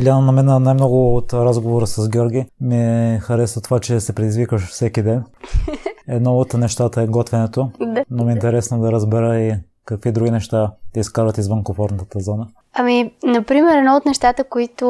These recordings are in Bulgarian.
Иляна, на мен най-много от разговора с Георги ми харесва това, че се предизвикаш всеки ден. Едно от нещата е готвенето, но ми е интересно да разбера и какви други неща те изкарат извън комфортната зона. Ами, например, едно от нещата, които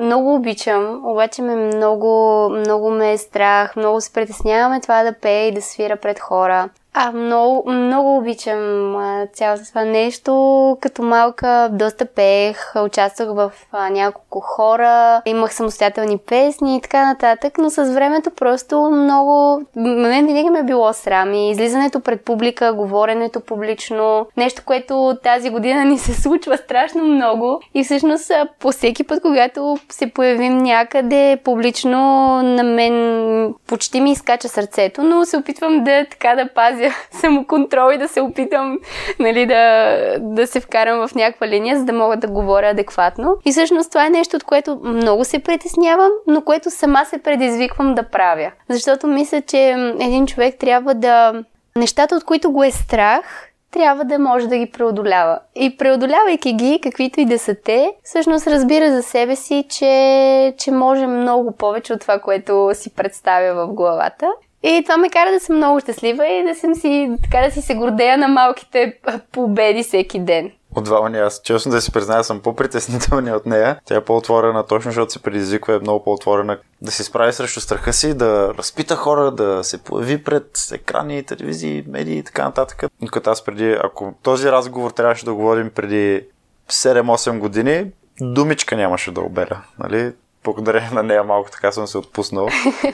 много обичам, обаче ме много, много ме е страх, много се притесняваме това да пея и да свира пред хора. А, много, много обичам а, цялото това нещо. Като малка доста пеех, участвах в а, няколко хора, имах самостоятелни песни и така нататък, но с времето просто много... Мен винаги ме е било срам и излизането пред публика, говоренето публично, нещо, което тази година ни се случва страшно много и всъщност по всеки път, когато се появим някъде публично, на мен почти ми изкача сърцето, но се опитвам да така да пазя самоконтрол и да се опитам нали, да, да се вкарам в някаква линия, за да мога да говоря адекватно. И всъщност това е нещо, от което много се притеснявам, но което сама се предизвиквам да правя. Защото мисля, че един човек трябва да... Нещата, от които го е страх, трябва да може да ги преодолява. И преодолявайки ги, каквито и да са те, всъщност разбира за себе си, че, че може много повече от това, което си представя в главата. И това ме кара да съм много щастлива и да съм си, така да си се гордея на малките победи всеки ден. От Вални, аз честно да си призная, съм по-притеснителния от нея. Тя е по-отворена, точно защото се предизвиква, е много по-отворена да се справи срещу страха си, да разпита хора, да се появи пред екрани, телевизии, медии и така нататък. Като аз преди, ако този разговор трябваше да го водим преди 7-8 години, думичка нямаше да обеля, нали? Благодарение на нея малко така съм се отпуснал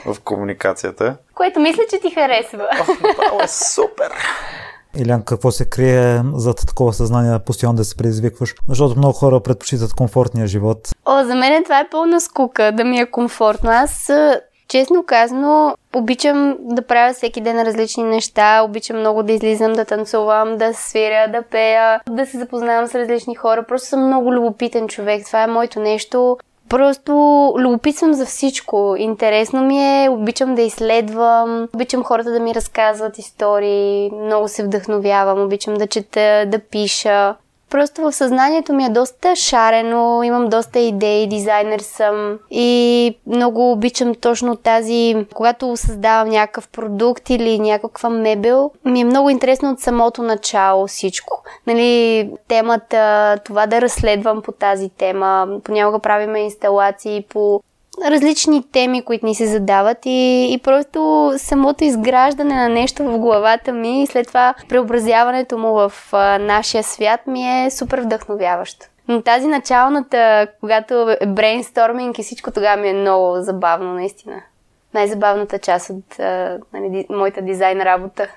в комуникацията. Което мисля, че ти харесва. Браво, е супер! Илян, какво се крие зад такова съзнание, постоянно да се предизвикваш? Защото много хора предпочитат комфортния живот. О, за мен това е пълна скука, да ми е комфортно. Аз, честно казано, обичам да правя всеки ден различни неща, обичам много да излизам, да танцувам, да свиря, да пея, да се запознавам с различни хора. Просто съм много любопитен човек. Това е моето нещо. Просто любопитвам за всичко. Интересно ми е, обичам да изследвам, обичам хората да ми разказват истории, много се вдъхновявам, обичам да чета, да пиша. Просто в съзнанието ми е доста шарено, имам доста идеи, дизайнер съм и много обичам точно тази, когато създавам някакъв продукт или някаква мебел, ми е много интересно от самото начало всичко. Нали, темата, това да разследвам по тази тема, понякога правиме инсталации по различни теми, които ни се задават и, и просто самото изграждане на нещо в главата ми и след това преобразяването му в а, нашия свят ми е супер вдъхновяващо. Но тази началната, когато е брейнсторминг и всичко тогава ми е много забавно, наистина. Най-забавната част от а, нали, моята дизайн работа.